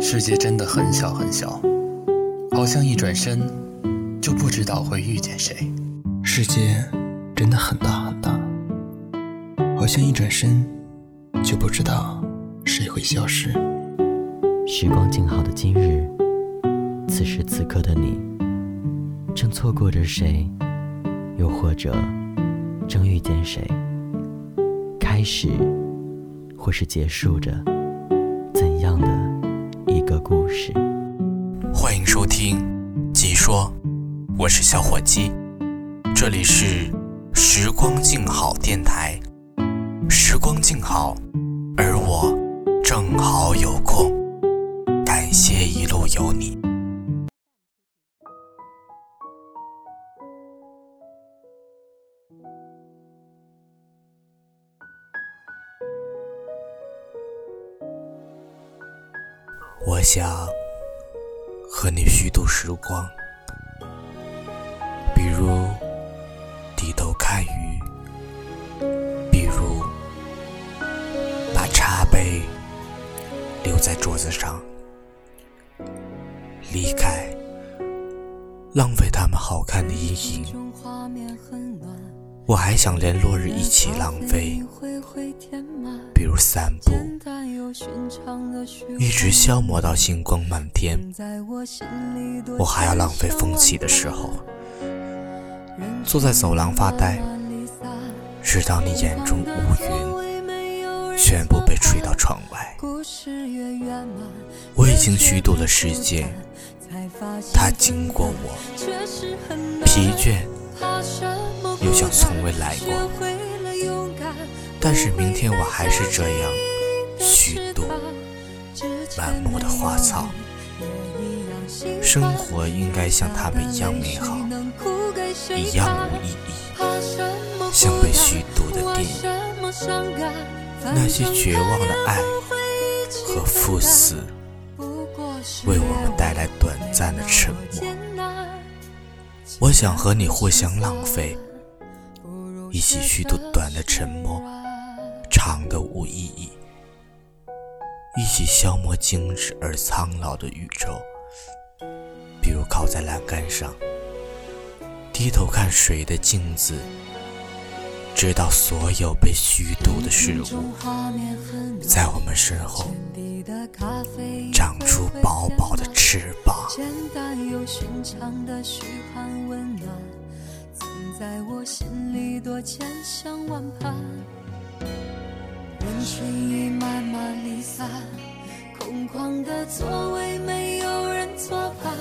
世界真的很小很小，好像一转身就不知道会遇见谁。世界真的很大很大，好像一转身就不知道谁会消失。时光静好的今日，此时此刻的你，正错过着谁，又或者正遇见谁？开始，或是结束着故事？欢迎收听《即说》，我是小伙鸡，这里是时光静好电台。时光静好，而我正好有空，感谢一路有你。我想和你虚度时光，比如低头看鱼，比如把茶杯留在桌子上，离开，浪费他们好看的阴影。我还想连落日一起浪费，比如散步，一直消磨到星光满天。我还要浪费风起的时候，坐在走廊发呆，直到你眼中乌云全部被吹到窗外。我已经虚度了世界，它经过我，疲倦。又像从未来过，但是明天我还是这样虚度满目的花草。生活应该像他们一样美好，一样无意义，像被虚度的电影。那些绝望的爱和赴死，为我们带来短暂的沉默。我想和你互相浪费，一起虚度短的沉默，长的无意义，一起消磨精致而苍老的宇宙。比如靠在栏杆上，低头看水的镜子，直到所有被虚度的事物，在我们身后长出薄薄的翅膀。简单又寻常的嘘寒问暖，曾在我心里多千想万盼。人群已慢慢离散，空旷的座位没有人作伴。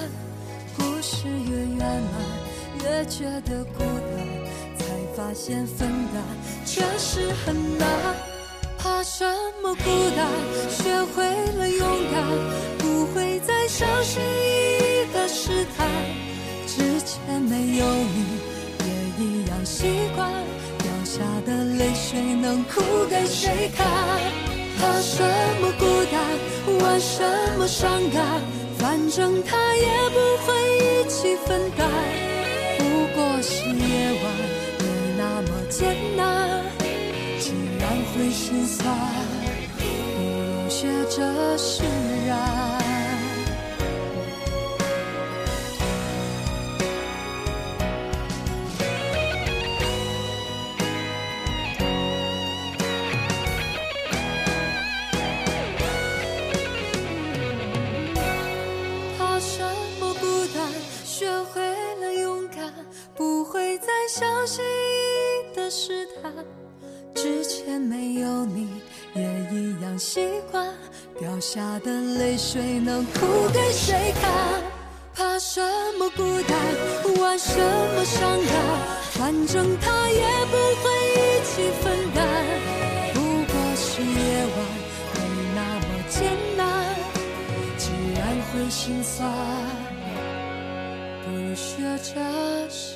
故事越圆满，越觉得孤单，才发现分担确实很难。怕什么孤单？学会了勇敢，不会再小心翼翼的。试探，之前没有你也一样习惯。掉下的泪水能哭给谁看？怕什么孤单，玩什么伤感，反正他也不会一起分担。不过是夜晚没那么艰难，既然会心酸，不如学着释然。相信的是他，之前没有你也一样习惯。掉下的泪水能哭给谁看？怕什么孤单，玩什么伤感，反正他也不会一起分担。不过是夜晚没那么艰难，既然会心酸，不如学着释